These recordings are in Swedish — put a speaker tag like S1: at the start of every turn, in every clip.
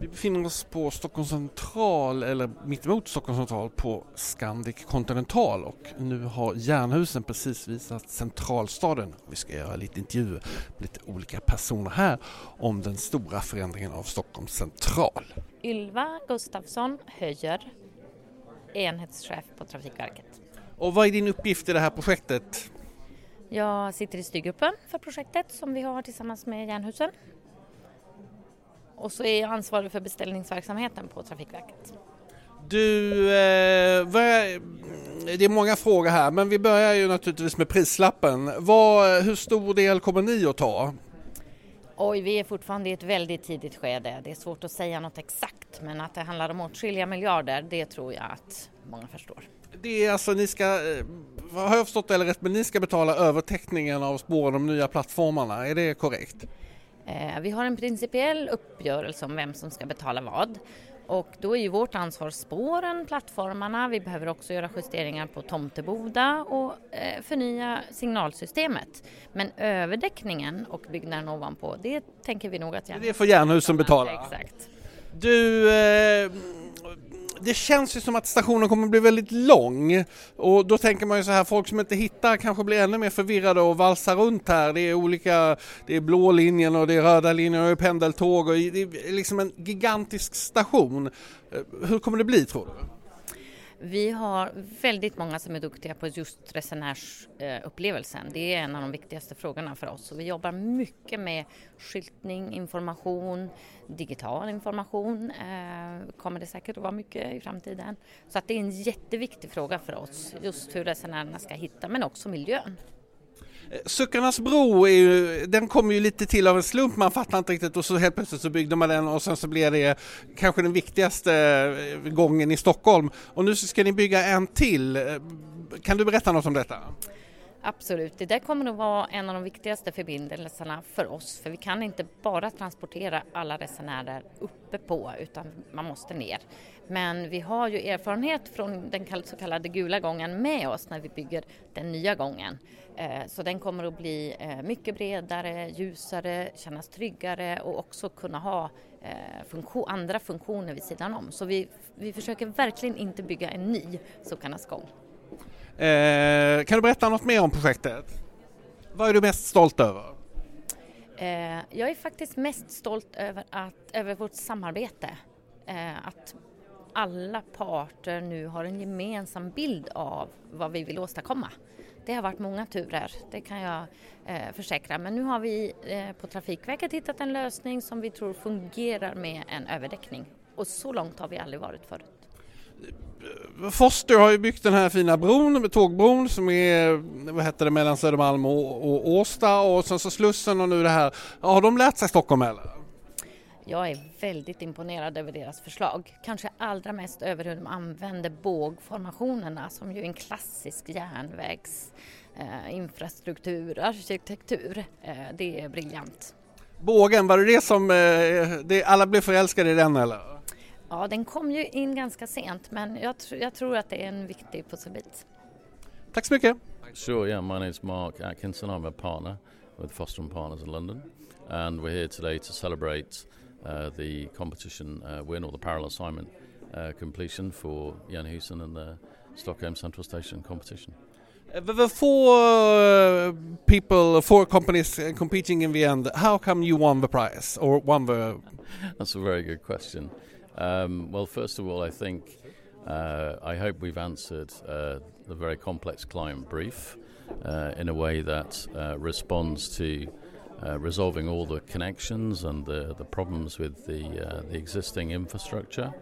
S1: Vi befinner oss på Stockholms central, eller mittemot Stockholms central på Scandic Continental och nu har Jernhusen precis visat centralstaden. Vi ska göra lite intervjuer med lite olika personer här om den stora förändringen av Stockholms central.
S2: Ylva Gustafsson Höjer, enhetschef på Trafikverket.
S1: Och vad är din uppgift i det här projektet?
S2: Jag sitter i styrgruppen för projektet som vi har tillsammans med Jernhusen. Och så är jag ansvarig för beställningsverksamheten på Trafikverket.
S1: Du, eh, vad, det är många frågor här men vi börjar ju naturligtvis med prislappen. Vad, hur stor del kommer ni att ta?
S2: Oj, vi är fortfarande i ett väldigt tidigt skede. Det är svårt att säga något exakt men att det handlar om åtskilliga miljarder det tror jag att många förstår.
S1: Det är alltså ni ska, eh, har jag förstått det eller rätt, men ni ska betala övertäckningen av spåren, de nya plattformarna, är det korrekt?
S2: Eh, Vi har en principiell uppgörelse om vem som ska betala vad. Och då är ju vårt ansvar spåren, plattformarna, vi behöver också göra justeringar på Tomteboda och eh, förnya signalsystemet. Men överdäckningen och byggnaden ovanpå, det tänker vi nog att
S1: Det får Jernhusen betala.
S2: Exakt.
S1: Du, eh, det känns ju som att stationen kommer bli väldigt lång och då tänker man ju så här, folk som inte hittar kanske blir ännu mer förvirrade och valsar runt här. Det är olika, det är blå linjen och det är röda linjen och det är pendeltåg och det är liksom en gigantisk station. Eh, hur kommer det bli tror du?
S2: Vi har väldigt många som är duktiga på just resenärsupplevelsen. Det är en av de viktigaste frågorna för oss. Och vi jobbar mycket med skyltning, information, digital information. Eh, kommer det säkert att vara mycket i framtiden. Så att det är en jätteviktig fråga för oss, just hur resenärerna ska hitta, men också miljön.
S1: Suckarnas bro, är ju, den kom ju lite till av en slump, man fattar inte riktigt och så helt plötsligt så byggde man den och sen så blev det kanske den viktigaste eh, gången i Stockholm. Och nu ska ni bygga en till. Eh, kan du berätta något om detta?
S2: Absolut, det där kommer att vara en av de viktigaste förbindelserna för oss för vi kan inte bara transportera alla resenärer uppe på utan man måste ner. Men vi har ju erfarenhet från den så kallade gula gången med oss när vi bygger den nya gången. Eh, så den kommer att bli eh, mycket bredare, ljusare, kännas tryggare och också kunna ha eh, funktion, andra funktioner vid sidan om. Så vi, vi försöker verkligen inte bygga en ny Sokarnas gång.
S1: Eh, kan du berätta något mer om projektet? Vad är du mest stolt över?
S2: Eh, jag är faktiskt mest stolt över, att, över vårt samarbete. Eh, att alla parter nu har en gemensam bild av vad vi vill åstadkomma. Det har varit många turer, det kan jag eh, försäkra. Men nu har vi eh, på Trafikverket hittat en lösning som vi tror fungerar med en överdäckning. Och så långt har vi aldrig varit förut.
S1: Foster har ju byggt den här fina bron, tågbron som är vad heter det, mellan Södermalm och, och Årsta och sen så Slussen och nu det här. Har de lärt sig Stockholm eller?
S2: Jag är väldigt imponerad över deras förslag. Kanske allra mest över hur de använder bågformationerna som ju är en klassisk järnvägs eh, arkitektur. Eh, det är briljant.
S1: Bågen, var det det som, eh, det, alla blev förälskade i den eller?
S2: Ja, den kom ju in ganska sent men jag, tr- jag tror att det är en viktig pusselbit.
S1: Tack så mycket.
S3: Sure, yeah. My name's Mark Atkinson. I'm a partner with Foster and Partners in London, and we're here today to celebrate uh, the competition uh, win or the parallel assignment uh, completion for Jan Husen and the Stockholm Central Station competition.
S1: Uh, The the four uh, people, four companies uh, competing in the end, how come you won the prize or won the...
S3: That's a very good question. Um, well, first of all, I think uh, I hope we've answered uh, the very complex client brief uh, in a way that uh, responds to uh, resolving all the connections and the, the problems with the, uh, the existing infrastructure.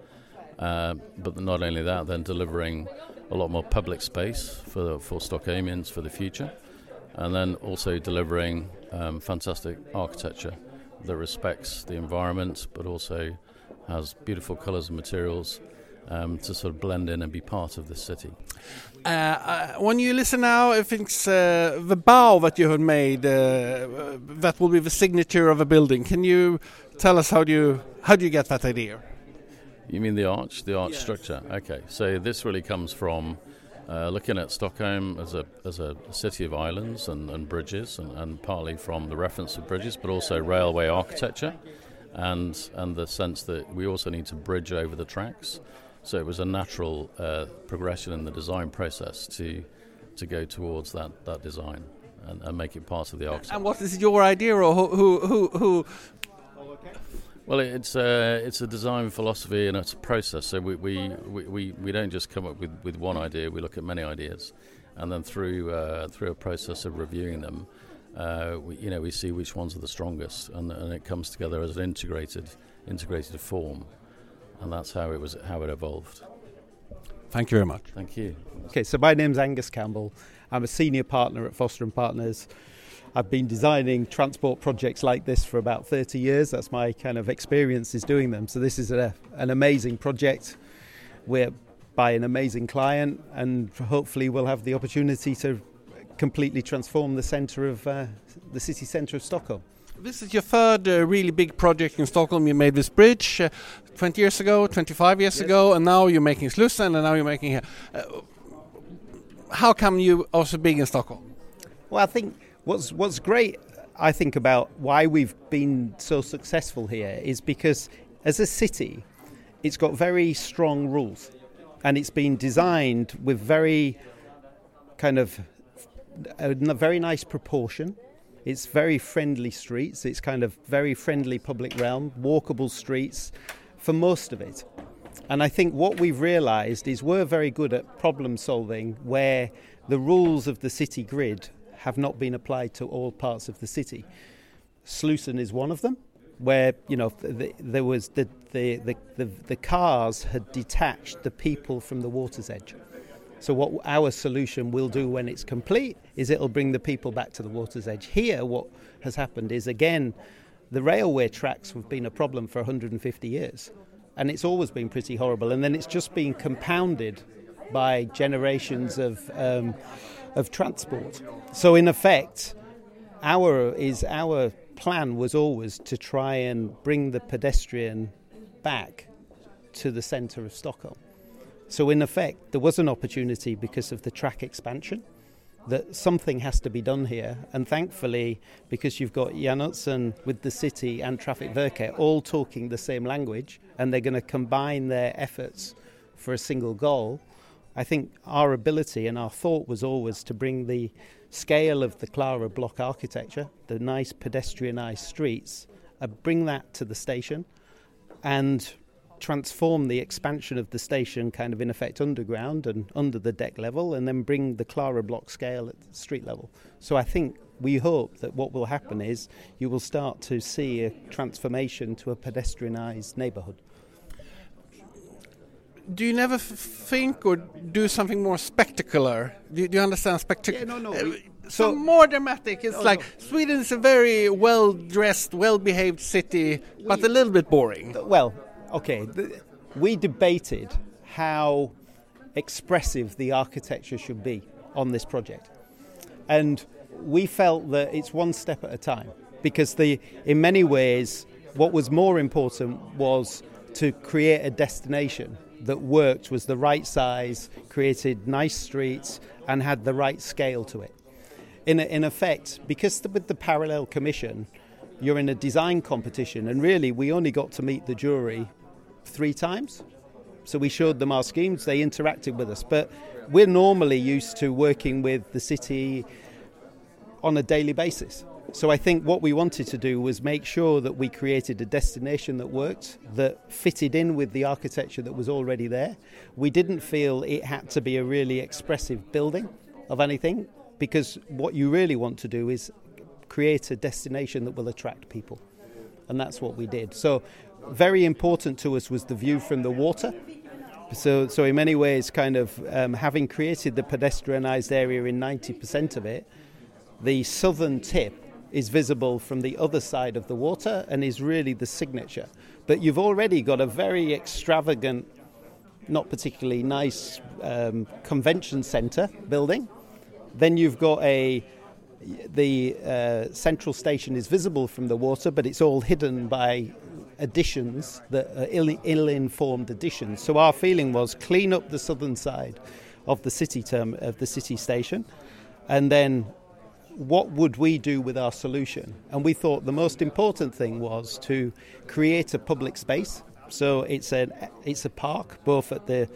S3: But not only that, then delivering a lot more public space for, for Stockholmians for the future, and then also delivering um, fantastic architecture that respects the environment but also has beautiful colours and materials um, to sort of blend in and be part of the city.
S1: Uh, uh, when you listen now, I think uh, the bow that you have made uh, that will be the signature of a building. Can you tell us how do you how do you get that idea?
S3: You mean the arch, the arch
S1: Yes.
S3: structure? Okay, so this really comes from uh, looking at Stockholm as a as a city of islands and, and bridges, and, and partly from the reference of bridges, but also railway architecture, and and the sense that we also need to bridge over the tracks. So it was a natural uh, progression in the design process to to go towards that that design and, and make it part of the architecture.
S1: And what is your idea, or who who who? who
S3: Well, it's a it's a design philosophy and it's a process. So we we, we, we, we don't just come up with, with one idea. We look at many ideas, and then through uh, through a process of reviewing them, uh, we, you know, we see which ones are the strongest, and, and it comes together as an integrated integrated form, and that's how it was how it evolved.
S1: Thank you very much.
S3: Thank you.
S4: Okay, so my name's Angus Campbell. I'm a senior partner at Foster and Partners. I've been designing transport projects like this for about 30 years. That's my kind of experience is doing them. So this is a, an amazing project. We're by an amazing client, and hopefully we'll have the opportunity to completely transform the centre of uh, the city centre of Stockholm.
S1: This is your third uh, really big project in Stockholm. You made this bridge uh, 20 years ago, 25 years
S4: Yes.
S1: ago, and now you're making Slussen, and now you're making here. Uh, how come you are so big in Stockholm?
S4: Well, I think what's what's great, I think about why we've been so successful here is because as a city, it's got very strong rules, and it's been designed with very kind of a very nice proportion. It's very friendly streets. It's kind of very friendly public realm, walkable streets for most of it. And I think what we've realised is we're very good at problem solving where the rules of the city grid have not been applied to all parts of the city. Slusen is one of them, where you know the, there was the the, the, the the cars had detached the people from the water's edge. So what our solution will do when it's complete is it'll bring the people back to the water's edge. Here, what has happened is again, the railway tracks have been a problem for 150 years, and it's always been pretty horrible. And then it's just been compounded by generations of um, of transport. So in effect, our is our plan was always to try and bring the pedestrian back to the centre of Stockholm. So in effect, there was an opportunity because of the track expansion that something has to be done here. And thankfully, because you've got Jan Utzon with the city and Traffic Verket all talking the same language, and they're going to combine their efforts for a single goal. I think our ability and our thought was always to bring the scale of the Clara block architecture, the nice pedestrianised streets, uh, bring that to the station and transform the expansion of the station kind of in effect underground and under the deck level and then bring the Clara block scale at street level. So I think we hope that what will happen is you will start to see a transformation to a pedestrianised neighbourhood.
S1: Do you never f- think or do something more spectacular? Do you, do you understand spectacular?
S4: Yeah, no, no,
S1: Uh,
S4: we-
S1: so
S4: so-
S1: more dramatic. It's
S4: No,
S1: like
S4: no.
S1: Sweden is a very well dressed, well behaved city, but a little bit boring.
S4: Well, okay, th- we debated how expressive the architecture should be on this project. And we felt that it's one step at a time because the in many ways what was more important was to create a destination that worked was the right size, created nice streets and had the right scale to it. In, in effect, because the, with the parallel commission, you're in a design competition, and really we only got to meet the jury three times. So we showed them our schemes, they interacted with us. But we're normally used to working with the city on a daily basis. So I think what we wanted to do was make sure that we created a destination that worked, that fitted in with the architecture that was already there. We didn't feel it had to be a really expressive building of anything, because what you really want to do is create a destination that will attract people. And that's what we did. So very important to us was the view from the water. So, so in many ways, kind of um, having created the pedestrianised area in 90% of it, the southern tip is visible from the other side of the water and is really the signature. But you've already got a very extravagant, not particularly nice um, convention centre building. Then you've got a the uh, central station is visible from the water, but it's all hidden by additions that are ill, informed additions. So our feeling was clean up the southern side of the city term of the city station, and then what would we do with our solution? And we thought the most important thing was to create a public space. So it's a it's a park both at the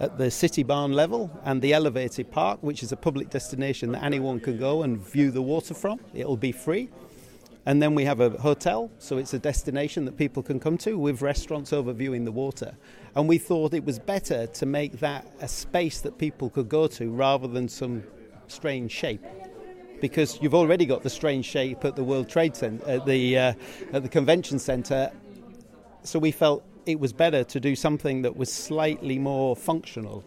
S4: at the city barn level and the elevated park, which is a public destination that anyone can go and view the water from. It'll be free. And then we have a hotel, so it's a destination that people can come to with restaurants overviewing the water. And we thought it was better to make that a space that people could go to rather than some strange shape. Because you've already got the strange shape at the World Trade Center, at the, uh, at the convention center. So we felt it was better to do something that was slightly more functional.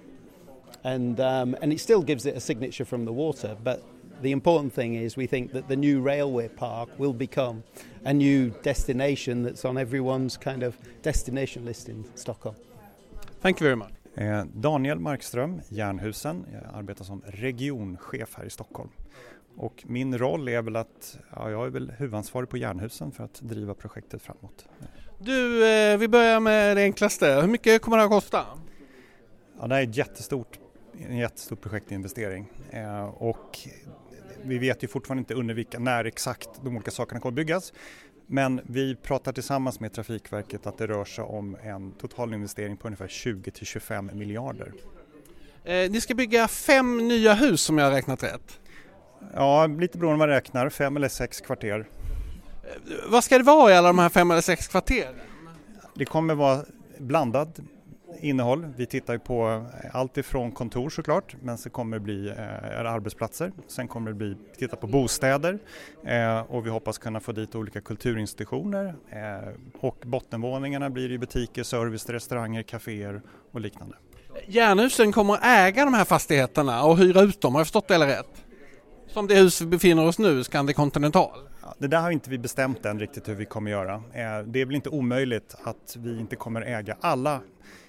S4: And, um, and it still gives it a signature from the water, but the important thing is we think that the new railway park will become a new destination that's on everyone's kind of destination list in Stockholm.
S1: Thank you very much.
S5: Eh, Daniel Markström, Jernhusen. Jag arbetar som regionchef här i Stockholm. Och min roll är väl att ja, jag är väl huvudansvarig på Jernhusen för att driva projektet framåt.
S1: Du, eh, vi börjar med det enklaste. Hur mycket kommer det att kosta?
S5: Ja, det är ett jättestort, en jättestor projektinvestering eh, och vi vet ju fortfarande inte under vilka, när exakt de olika sakerna kommer byggas. Men vi pratar tillsammans med Trafikverket att det rör sig om en total investering på ungefär 20 till 25 miljarder.
S1: Eh, ni ska bygga fem nya hus om jag har räknat rätt?
S5: Ja, lite beroende på vad man räknar, fem eller sex kvarter.
S1: Eh, vad ska det vara i alla de här fem eller sex kvarteren?
S5: Det kommer vara blandad innehåll. Vi tittar på allt ifrån kontor såklart, men så kommer det bli eh, arbetsplatser. Sen kommer det bli titta på bostäder eh, och vi hoppas kunna få dit olika kulturinstitutioner eh, och bottenvåningarna blir i butiker, service, restauranger, kaféer och liknande.
S1: Jernhusen kommer att äga de här fastigheterna och hyra ut dem, har jag förstått det eller rätt? Som det hus vi befinner oss nu, Scandic Continental.
S5: Det där har inte vi bestämt än riktigt hur vi kommer göra. Eh, det är väl inte omöjligt att vi inte kommer äga alla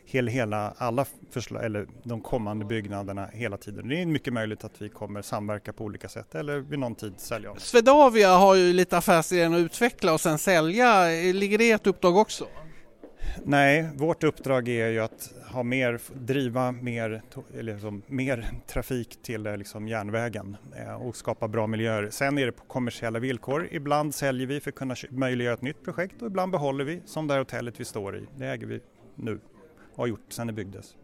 S5: hela, hela, alla förslag, eller de kommande byggnaderna hela tiden. Det är mycket möjligt att vi kommer samverka på olika sätt eller vid någon tid sälja.
S1: Swedavia har ju lite affärsidén att utveckla och sen sälja. Ligger det i ett uppdrag också?
S5: Nej, vårt uppdrag är ju att ha mer, driva mer, eller liksom, mer trafik till eh, liksom, järnvägen eh, och skapa bra miljöer. Sen är det på kommersiella villkor. Ibland säljer vi för att kunna möjliggöra ett nytt projekt och ibland behåller vi, som det här hotellet vi står i. Det äger vi nu har gjort sedan det byggdes.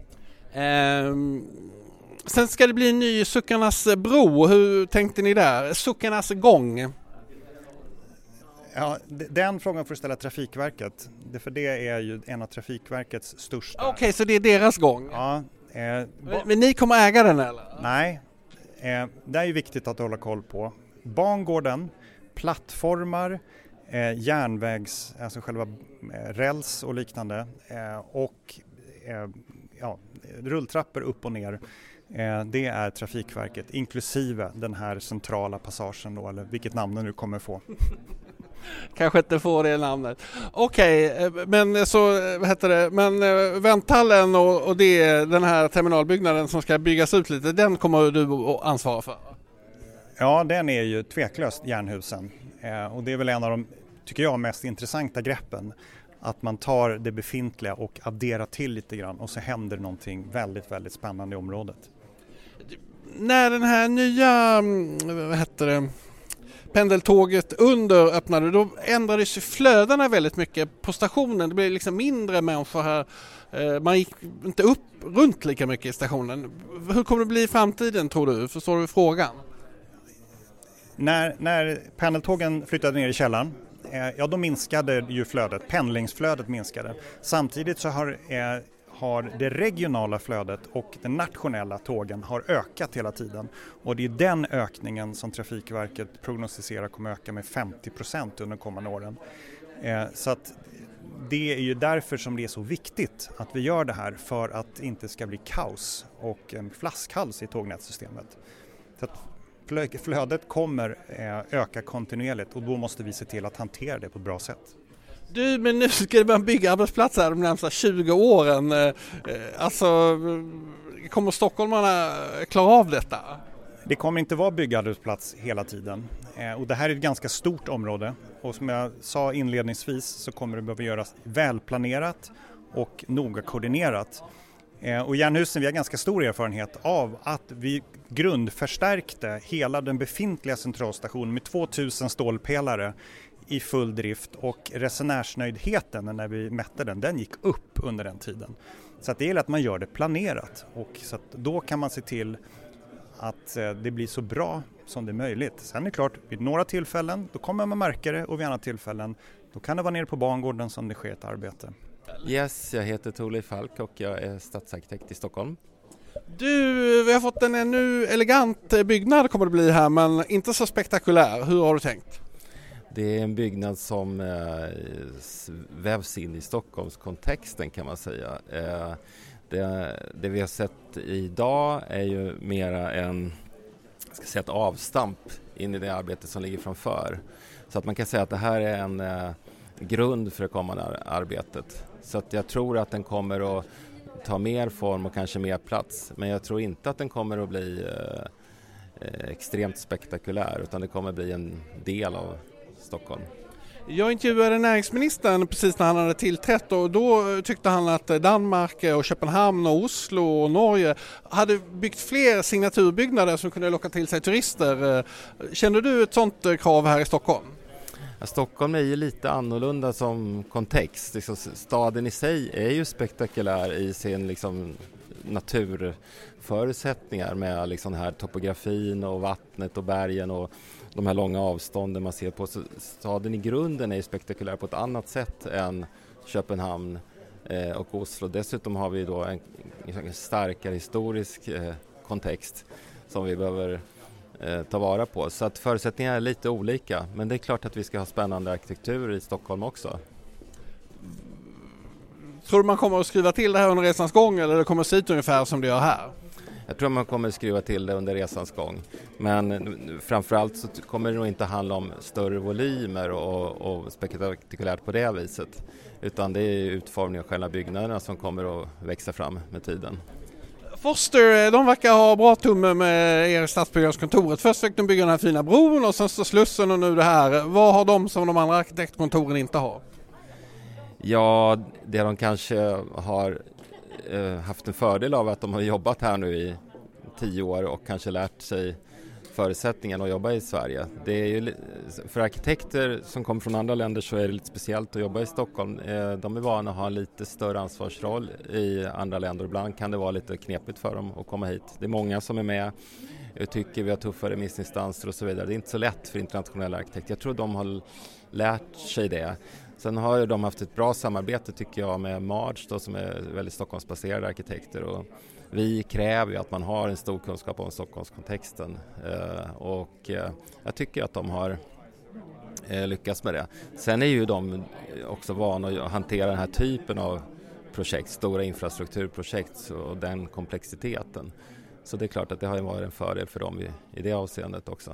S1: Um, sen ska det bli en ny Suckarnas bro. Hur tänkte ni där? Suckarnas gång?
S5: Ja, den frågan får du ställa Trafikverket. För det är ju en av Trafikverkets största.
S1: Okej, okay, så det är deras gång?
S5: Ja.
S1: Eh, men ni kommer äga den eller?
S5: Nej, eh, det är ju viktigt att hålla koll på. Bangården, plattformar, eh, järnvägs, alltså själva eh, räls och liknande eh, och eh, ja, rulltrappor upp och ner. Eh, det är Trafikverket inklusive den här centrala passagen då, eller vilket namn den nu kommer få.
S1: Kanske inte får det namnet. Okej, okay, eh, men så vad heter det, men vänthallen och, och det, den här terminalbyggnaden som ska byggas ut lite, den kommer du att ansvara för?
S5: Ja, den är ju tveklöst Jernhusen och det är väl en av de, tycker jag, mest intressanta greppen att man tar det befintliga och adderar till lite grann och så händer någonting väldigt, väldigt spännande i området.
S1: När den här nya, mm, vad heter det, pendeltåget under öppnade då ändrades flödena väldigt mycket på stationen. Det blev liksom mindre människor här. Eh, man gick inte upp runt lika mycket i stationen. Hur kommer det bli i framtiden tror du? Förstår du frågan?
S5: När, när pendeltågen flyttade ner i källaren Eh, ja då minskade ju flödet, pendlingsflödet minskade. Samtidigt så har, eh, har det regionala flödet och de nationella tågen har ökat hela tiden. Och det är den ökningen som Trafikverket prognostiserar kommer öka med 50 procent under de kommande åren. Eh, så att det är ju därför som det är så viktigt att vi gör det här för att det inte ska bli kaos och en flaskhals i tågnätssystemet. Flödet kommer eh, öka kontinuerligt och då måste vi se till att hantera det på ett bra sätt.
S1: Du, men nu ska börja bygga arbetsplatser de närmsta 20 åren. Eh, alltså, kommer stockholmarna klara av detta?
S5: Det kommer inte vara byggarbetsplats hela tiden och det här är ett ganska stort område och som jag sa inledningsvis så kommer det behöva göras välplanerat och noga koordinerat. Eh, och Jernhusen, vi har ganska stor erfarenhet av att vi grundförstärkte hela den befintliga centralstationen med 2000 stålpelare i full drift och resenärsnöjdheten när vi mätte den, den gick upp under den tiden. Så att det gäller att man gör det planerat och så att då kan man se till att eh, det blir så bra som det är möjligt. Sen är det klart, vid några tillfällen då kommer man märka det och vid andra tillfällen då kan det vara nere på bangården som det sker ett arbete.
S6: Yes, jag heter Torleif Falk och jag är stadsarkitekt i Stockholm.
S1: Du, vi har fått en ännu elegant byggnad kommer det bli här men inte så spektakulär. Hur har du tänkt?
S6: Det är en byggnad som eh, vävs in i Stockholmskontexten kan man säga. Eh, det, det, vi har sett idag är ju mera en, ska säga ett avstamp in i det arbete som ligger framför. Så att man kan säga att det här är en eh, grund för det kommande arbetet. Så att jag tror att den kommer att ta mer form och kanske mer plats. Men jag tror inte att den kommer att bli eh, eh extremt spektakulär utan det kommer att bli en del av Stockholm.
S1: Jag intervjuade näringsministern precis när han hade tillträtt och då tyckte han att Danmark och Köpenhamn och Oslo och Norge hade byggt fler signaturbyggnader som kunde locka till sig turister. Eh, Känner du ett sådant eh, krav här i Stockholm?
S6: Ja, Stockholm är ju lite annorlunda som kontext. Liksom, staden i sig är ju spektakulär i sin liksom, naturförutsättningar med liksom den här topografin och vattnet och bergen och de här långa avstånden man ser på. Så staden i grunden är ju spektakulär på ett annat sätt än Köpenhamn eh, och Oslo. Dessutom har vi då en, en starkare historisk eh, kontext som vi behöver eh, ta vara på. Så att förutsättningarna är lite olika men det är klart att vi ska ha spännande arkitektur i Stockholm också.
S1: Tror du man kommer att skriva till det här under resans gång eller det kommer att se ut ungefär som det gör här?
S6: Jag tror man kommer att skruva till det under resans gång. Men framförallt så kommer det nog inte handla om större volymer och, och spektakulärt på det viset. Utan det är utformningen av själva byggnaderna som kommer att växa fram med tiden.
S1: Foster, eh, de verkar ha bra tumme med er i stadsbyggnadskontoret. Först fick de bygga den här fina bron och sen så Slussen och nu det här. Vad har de som de andra arkitektkontoren inte har?
S6: Ja, det de kanske har eh, haft en fördel av att de har jobbat här nu i tio år och kanske lärt sig förutsättningarna att jobba i Sverige. Det är ju, för arkitekter som kommer från andra länder så är det lite speciellt att jobba i Stockholm. Eh, de är vana att ha en lite större ansvarsroll i andra länder. Ibland kan det vara lite knepigt för dem att komma hit. Det är många som är med och tycker vi har tuffa remissinstanser och så vidare. Det är inte så lätt för internationella arkitekter. Jag tror de har lärt sig det. Sen har ju de haft ett bra samarbete tycker jag med Marge då, som är väldigt Stockholmsbaserade arkitekter och vi kräver ju att man har en stor kunskap om Stockholmskontexten eh, och eh, jag tycker att de har eh, lyckats med det. Sen är ju de också vana att hantera den här typen av projekt, stora infrastrukturprojekt och den komplexiteten. Så det är klart att det har varit en fördel för dem i, i det avseendet också.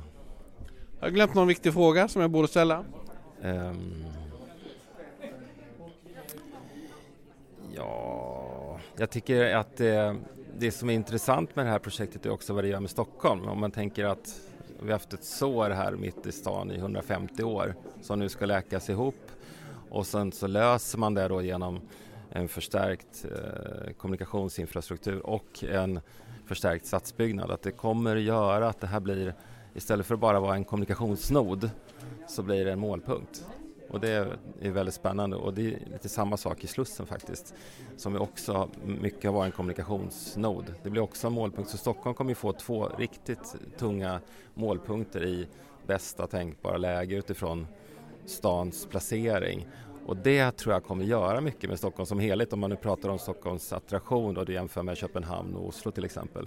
S1: Har jag glömt någon viktig fråga som jag borde ställa? Um,
S6: Ja, jag tycker att det, det som är intressant med det här projektet är också vad det gör med Stockholm. Om man tänker att vi har haft ett sår här mitt i stan i 150 år som nu ska läkas ihop och sen så löser man det då genom en förstärkt eh, kommunikationsinfrastruktur och en förstärkt stadsbyggnad. Att det kommer göra att det här blir, istället för att bara vara en kommunikationsnod, så blir det en målpunkt. Och det är väldigt spännande och det är lite samma sak i Slussen faktiskt. Som också mycket har varit en kommunikationsnod. Det blir också en målpunkt så Stockholm kommer ju få två riktigt tunga målpunkter i bästa tänkbara läge utifrån stans placering. Och det tror jag kommer göra mycket med Stockholm som helhet om man nu pratar om Stockholms attraktion och du jämför med Köpenhamn och Oslo till exempel.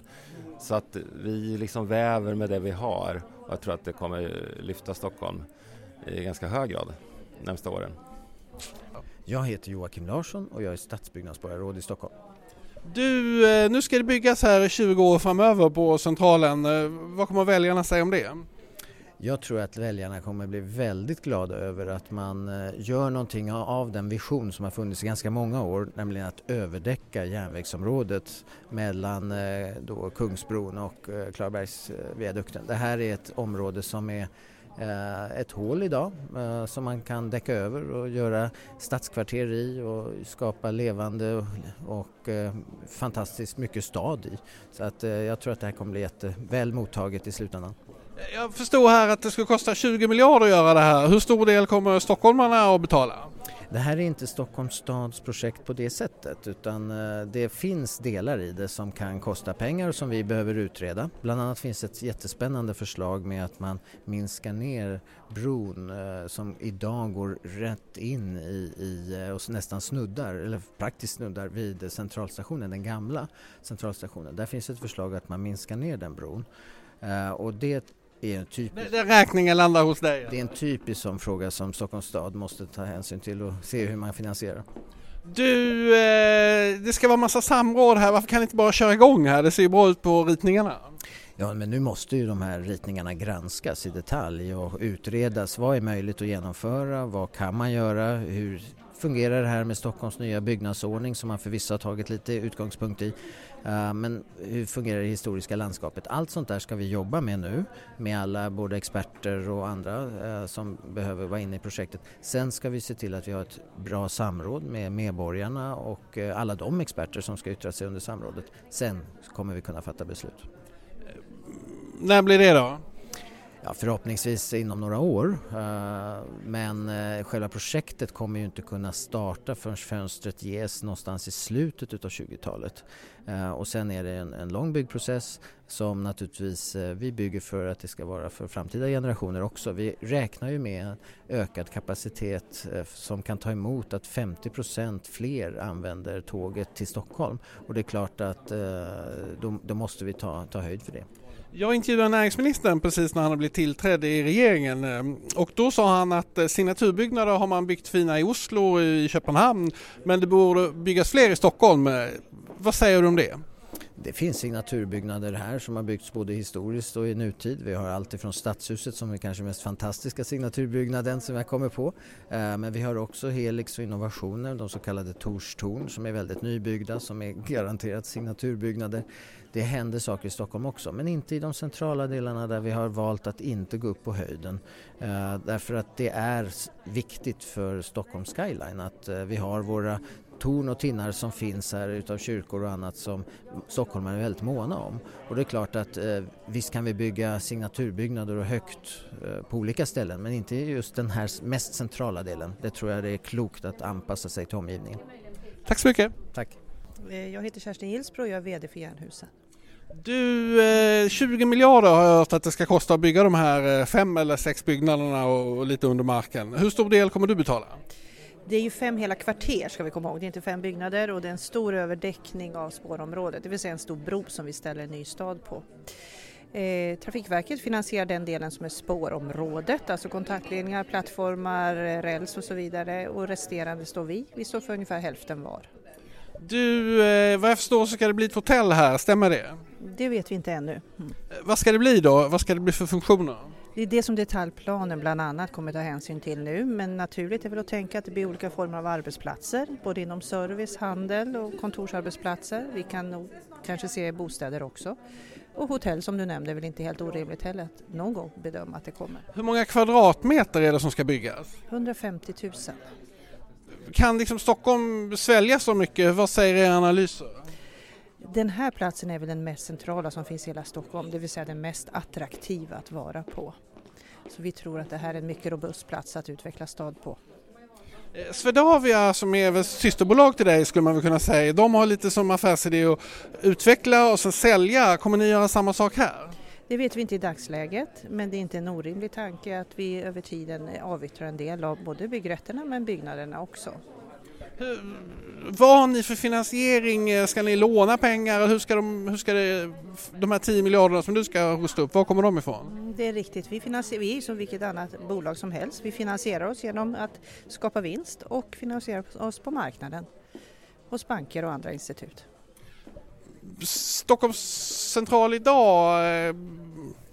S6: Så att vi liksom väver med det vi har och jag tror att det kommer lyfta Stockholm i ganska hög grad närmsta åren.
S7: Jag heter Joakim Larsson och jag är stadsbyggnadsborgarråd i Stockholm.
S1: Du, eh, nu ska det byggas här i 20 år framöver på Centralen. Eh, vad kommer väljarna säga om det?
S7: Jag tror att väljarna kommer bli väldigt glada över att man eh, gör någonting av den vision som har funnits i ganska många år, nämligen att överdäcka järnvägsområdet mellan då Kungsbron och Klarabergsviadukten. Det här är ett område som är Eh, ett hål idag eh, som man kan däcka över och göra stadskvarter i och skapa levande och eh, fantastiskt mycket stad i. Så att jag tror att det här kommer bli jätteväl mottaget i slutändan.
S1: Jag förstod här att det skulle kosta 20 miljarder att göra det här. Hur stor del kommer stockholmarna att betala?
S7: Det här är inte Stockholms stads projekt på det sättet utan eh, det finns delar i det som kan kosta pengar och som vi behöver utreda. Bland annat finns ett jättespännande förslag med att man minskar ner bron eh, som idag går rätt in i, i eh, och nästan snuddar, eller praktiskt snuddar vid centralstationen, den gamla centralstationen. Där finns ett förslag att man minskar ner den bron. Och det är en typisk...
S1: Den räkningen landar hos dig?
S7: Det är en typisk sån fråga som Stockholms stad måste ta hänsyn till och se hur man finansierar.
S1: Du, eh, det ska vara massa samråd här, varför kan ni inte bara köra igång här? Det ser ju bra ut på ritningarna.
S7: Ja, men nu måste ju de här ritningarna granskas i detalj och utredas. Vad är möjligt att genomföra? Vad kan man göra? Hur fungerar det här med Stockholms nya byggnadsordning som man förvisso har tagit lite utgångspunkt i. Eh, men hur fungerar det historiska landskapet? Allt sånt där ska vi jobba med nu med alla både experter och andra eh, som behöver vara inne i projektet. Sen ska vi se till att vi har ett bra samråd med medborgarna och eh, alla de experter som ska yttra sig under samrådet. Sen kommer vi kunna fatta beslut.
S1: När blir det då?
S7: Ja, förhoppningsvis inom några år. Eh, men eh, själva projektet kommer ju inte kunna starta förrän fönstret ges någonstans i slutet utav 20-talet. Eh, och sen är det en, en lång byggprocess som naturligtvis vi bygger för att det ska vara för framtida generationer också. Vi räknar ju med ökad kapacitet som kan ta emot att 50% fler använder tåget till Stockholm. Och det är klart att då, då måste vi ta, ta höjd för det.
S1: Jag intervjuade näringsministern precis när han hade blivit tillträdd i regeringen eh, och då sa han att eh, signaturbyggnader har man byggt fina i Oslo och i Köpenhamn men det borde byggas fler i Stockholm. Eh, vad säger du om det?
S7: Det finns signaturbyggnader här som har byggts både historiskt och i nutid. Vi har allt ifrån Stadshuset som är kanske mest fantastiska signaturbyggnaden som jag kommer på. Eh, men vi har också Helix och Innovationer, de så kallade Torstorn som är väldigt nybyggda som är garanterat signaturbyggnader. Det händer saker i Stockholm också men inte i de centrala delarna där vi har valt att inte gå upp på höjden. Eh, därför att det är viktigt för Stockholms skyline att eh, vi har våra torn och tinnar som finns här utav kyrkor och annat som stockholmare är väldigt måna om. Och det är klart att eh, visst kan vi bygga signaturbyggnader och högt eh, på olika ställen men inte just den här mest centrala delen. Det tror jag det är klokt att anpassa sig till omgivningen.
S1: Tack så mycket.
S7: Tack.
S8: Eh, jag heter Kerstin Gillsbro och jag är VD för Jernhusen.
S1: Du, eh, 20 miljarder har jag hört att det ska kosta att bygga de här eh, fem eller sex byggnaderna och, och lite under marken. Hur stor del kommer du betala?
S8: Det är ju fem hela kvarter ska vi komma ihåg, det är inte fem byggnader och det är en stor överdäckning av spårområdet, det vill säga en stor bro som vi ställer en ny stad på. Eh, Trafikverket finansierar den delen som är spårområdet, alltså kontaktledningar, plattformar, räls och så vidare och resterande står vi. Vi står för ungefär hälften var.
S1: Du, eh, vad jag förstår så ska det bli ett hotell här, stämmer det?
S8: Det vet vi inte ännu.
S1: Mm. Vad ska det bli då? Vad ska det bli för funktioner?
S8: Det är det som detaljplanen bland annat kommer ta hänsyn till nu men naturligt är väl att tänka att det blir olika former av arbetsplatser både inom service, handel och kontorsarbetsplatser. Vi kan nog kanske se bostäder också. Och hotell som du nämnde är väl inte helt orimligt heller att någon gång bedöma att det kommer.
S1: Hur många kvadratmeter är det som ska byggas?
S8: 150 000
S1: kan liksom Stockholm svälja så mycket? Vad säger era analyser?
S8: Den här platsen är väl den mest centrala som finns i hela Stockholm, det vill säga den mest attraktiva att vara på. Så vi tror att det här är en mycket robust plats att utveckla stad på.
S1: Eh, Swedavia som är systerbolag till dig skulle man väl kunna säga, de har lite som affärsidé att utveckla och sen sälja. Kommer ni göra samma sak här?
S8: Det vet vi inte i dagsläget men det är inte en orimlig tanke att vi över tiden avyttrar en del av både byggrätterna men byggnaderna också.
S1: Hur, vad har ni för finansiering? Ska ni låna pengar? Hur ska, de, hur ska det, de här 10 miljarderna som du ska rusta upp, var kommer de ifrån?
S8: Mm, det är riktigt, vi, finansierar, vi är som vilket annat bolag som helst. Vi finansierar oss genom att skapa vinst och finansiera oss på marknaden hos banker och andra institut.
S1: Stockholms central idag, eh,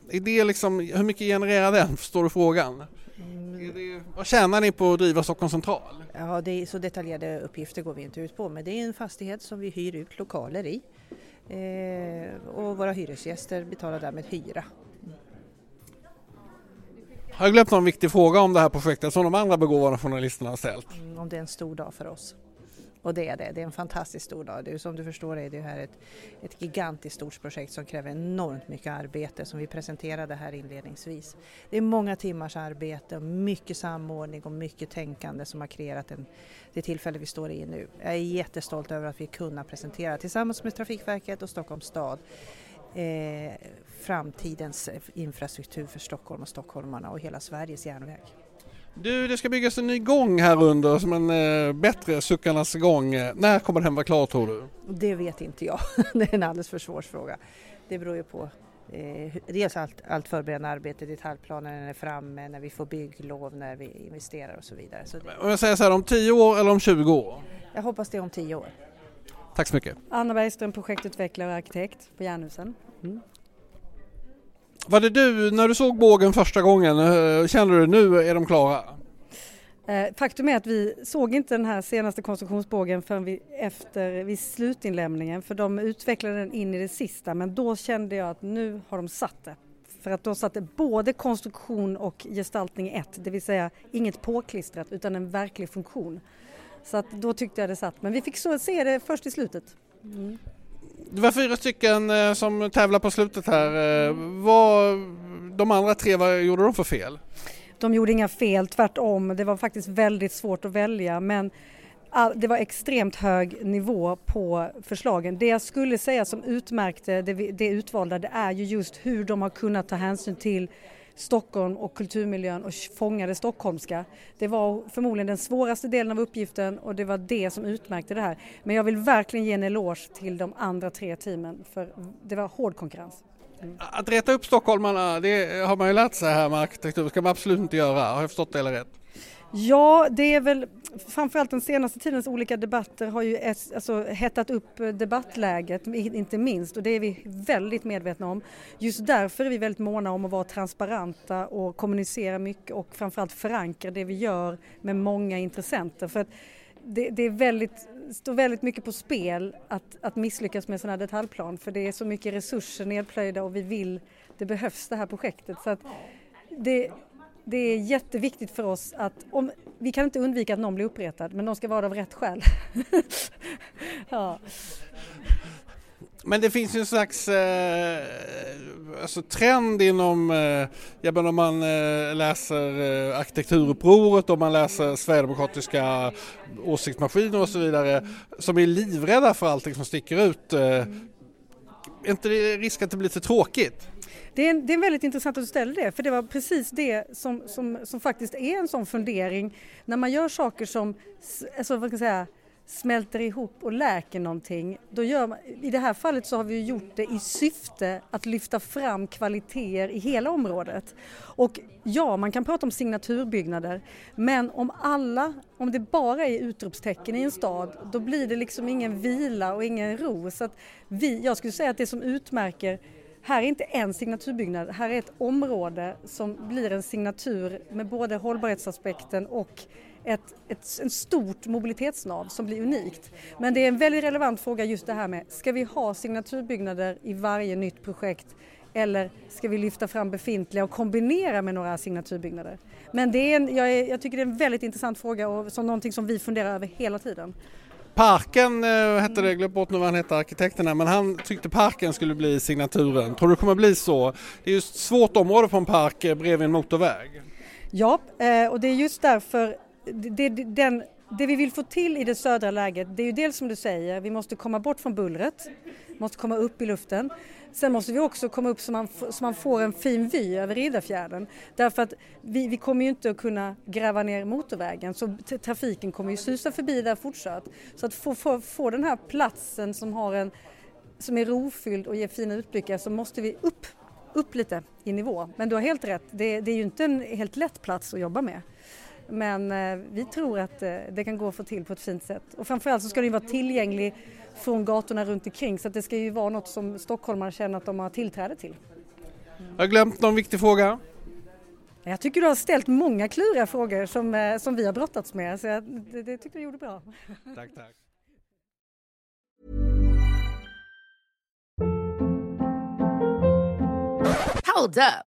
S1: är det liksom, hur mycket genererar den? Förstår du frågan? Det, vad tjänar ni på att driva Stockholms central?
S8: Ja, det är så detaljerade uppgifter går vi inte ut på men det är en fastighet som vi hyr ut lokaler i eh, och våra hyresgäster betalar därmed hyra.
S1: Har jag glömt någon viktig fråga om det här projektet som de andra begåvade journalisterna har ställt?
S8: Mm, om det är en stor dag för oss. Och det är det, det är en fantastiskt stor dag. Det är, som du förstår är det här ett, ett gigantiskt stort projekt som kräver enormt mycket arbete som vi presenterade här inledningsvis. Det är många timmars arbete och mycket samordning och mycket tänkande som har kreerat en, det tillfälle vi står i nu. Jag är jättestolt över att vi kunnat presentera tillsammans med Trafikverket och Stockholms stad eh, framtidens infrastruktur för Stockholm och stockholmarna och hela Sveriges järnväg.
S1: Du, det ska byggas en ny gång här under som en eh, bättre Suckarnas gång. När kommer den vara klar tror du?
S8: Det vet inte jag. det är en alldeles för svår fråga. Det beror ju på eh, dels allt, allt förberedande arbete, detaljplanen är framme, när vi får bygglov, när vi investerar och så vidare. Så
S1: Om jag säger så här, om 10 år eller om 20 år?
S8: Jag hoppas det om 10 år.
S1: Tack så mycket.
S9: Anna Bergström, projektutvecklare och arkitekt på Jernhusen. Mm.
S1: Var det du, när du såg bågen första gången, eh, kände du nu är de klara?
S9: Eh, faktum är att vi såg inte den här senaste konstruktionsbågen förrän vi, efter vid slutinlämningen för de utvecklade den in i det sista men då kände jag att nu har de satt det. För att de satte både konstruktion och gestaltning i ett, det vill säga inget påklistrat utan en verklig funktion. Så att då tyckte jag det satt, men vi fick så se det först i slutet. Mm.
S1: Det var fyra stycken eh, som tävlar på slutet här. Eh, vad, de andra tre, vad gjorde de för fel?
S9: De gjorde inga fel, tvärtom. Det var faktiskt väldigt svårt att välja men det var extremt hög nivå på förslagen. Det jag skulle säga som utmärkte det, det utvalda det är ju just hur de har kunnat ta hänsyn till Stockholm och kulturmiljön och fånga det stockholmska. Det var förmodligen den svåraste delen av uppgiften och det var det som utmärkte det här. Men jag vill verkligen ge en eloge till de andra tre teamen för det var hård konkurrens.
S1: Mm. Att reta upp stockholmarna, det har man ju lärt sig här med arkitektur, det ska man absolut inte göra. Har jag förstått det eller rätt?
S9: Ja, det är väl framförallt den senaste tidens olika debatter har ju alltså, hettat upp debattläget, inte minst, och det är vi väldigt medvetna om. Just därför är vi väldigt måna om att vara transparenta och kommunicera mycket och framförallt förankra det vi gör med många intressenter. För att det, det är väldigt, står väldigt mycket på spel att, att misslyckas med en sån här detaljplan för det är så mycket resurser nedplöjda och vi vill, det behövs det här projektet. Så att det, det är jätteviktigt för oss att, om, vi kan inte undvika att någon blir uppretad men de ska vara av rätt skäl.
S1: ja. Men det finns ju en slags eh, alltså trend inom, eh, jag menar om man eh, läser eh, arkitekturupproret och man läser Sverigedemokratiska åsiktsmaskiner och så vidare som är livrädda för allting som sticker ut. Eh, är inte det risk att det blir för tråkigt?
S9: Det är, det är väldigt intressant att du ställer det, för det var precis det som, som, som faktiskt är en sån fundering när man gör saker som, alltså, vad ska jag säga, smälter ihop och läker någonting. Då gör man, I det här fallet så har vi gjort det i syfte att lyfta fram kvaliteter i hela området. Och ja, man kan prata om signaturbyggnader, men om alla, om det bara är utropstecken i en stad, då blir det liksom ingen vila och ingen ro. Så att vi, jag skulle säga att det som utmärker här är inte en signaturbyggnad, här är ett område som blir en signatur med både hållbarhetsaspekten och ett, ett, en stort mobilitetsnav som blir unikt. Men det är en väldigt relevant fråga just det här med, ska vi ha signaturbyggnader i varje nytt projekt eller ska vi lyfta fram befintliga och kombinera med några signaturbyggnader? Men det är en, jag, är, jag tycker det är en väldigt intressant fråga och som någonting som vi funderar över hela tiden.
S1: Parken äh, hette det, glöm bort nu vad han hette arkitekterna, men han tyckte parken skulle bli signaturen. Tror du det kommer bli så? Det är ju ett svårt område på en park eh, bredvid en motorväg.
S9: Ja, eh, och det är just därför det, den, det vi vill få till i det södra läget, det är ju dels som du säger, vi måste komma bort från bullret, måste komma upp i luften. Sen måste vi också komma upp så man, så man får en fin vy över Riddarfjärden. Därför att vi, vi kommer ju inte att kunna gräva ner motorvägen så trafiken kommer ju susa förbi där fortsatt. Så att få, få, få den här platsen som, har en, som är rofylld och ger fina utblickar så måste vi upp, upp lite i nivå. Men du har helt rätt, det, det är ju inte en helt lätt plats att jobba med. men eh, vi tror att eh, det kan gå att få till på ett fint sätt. Och framförallt så ska den vara tillgänglig från gatorna runt omkring så att det ska ju vara något som stockholmare känner att de har tillträde till.
S1: Har jag glömt någon viktig fråga?
S9: Jag tycker du har ställt många kluriga frågor som, eh, som vi har brottats med så jag, det, det tycker du gjorde bra.
S1: Tack, tack.
S10: Hold up.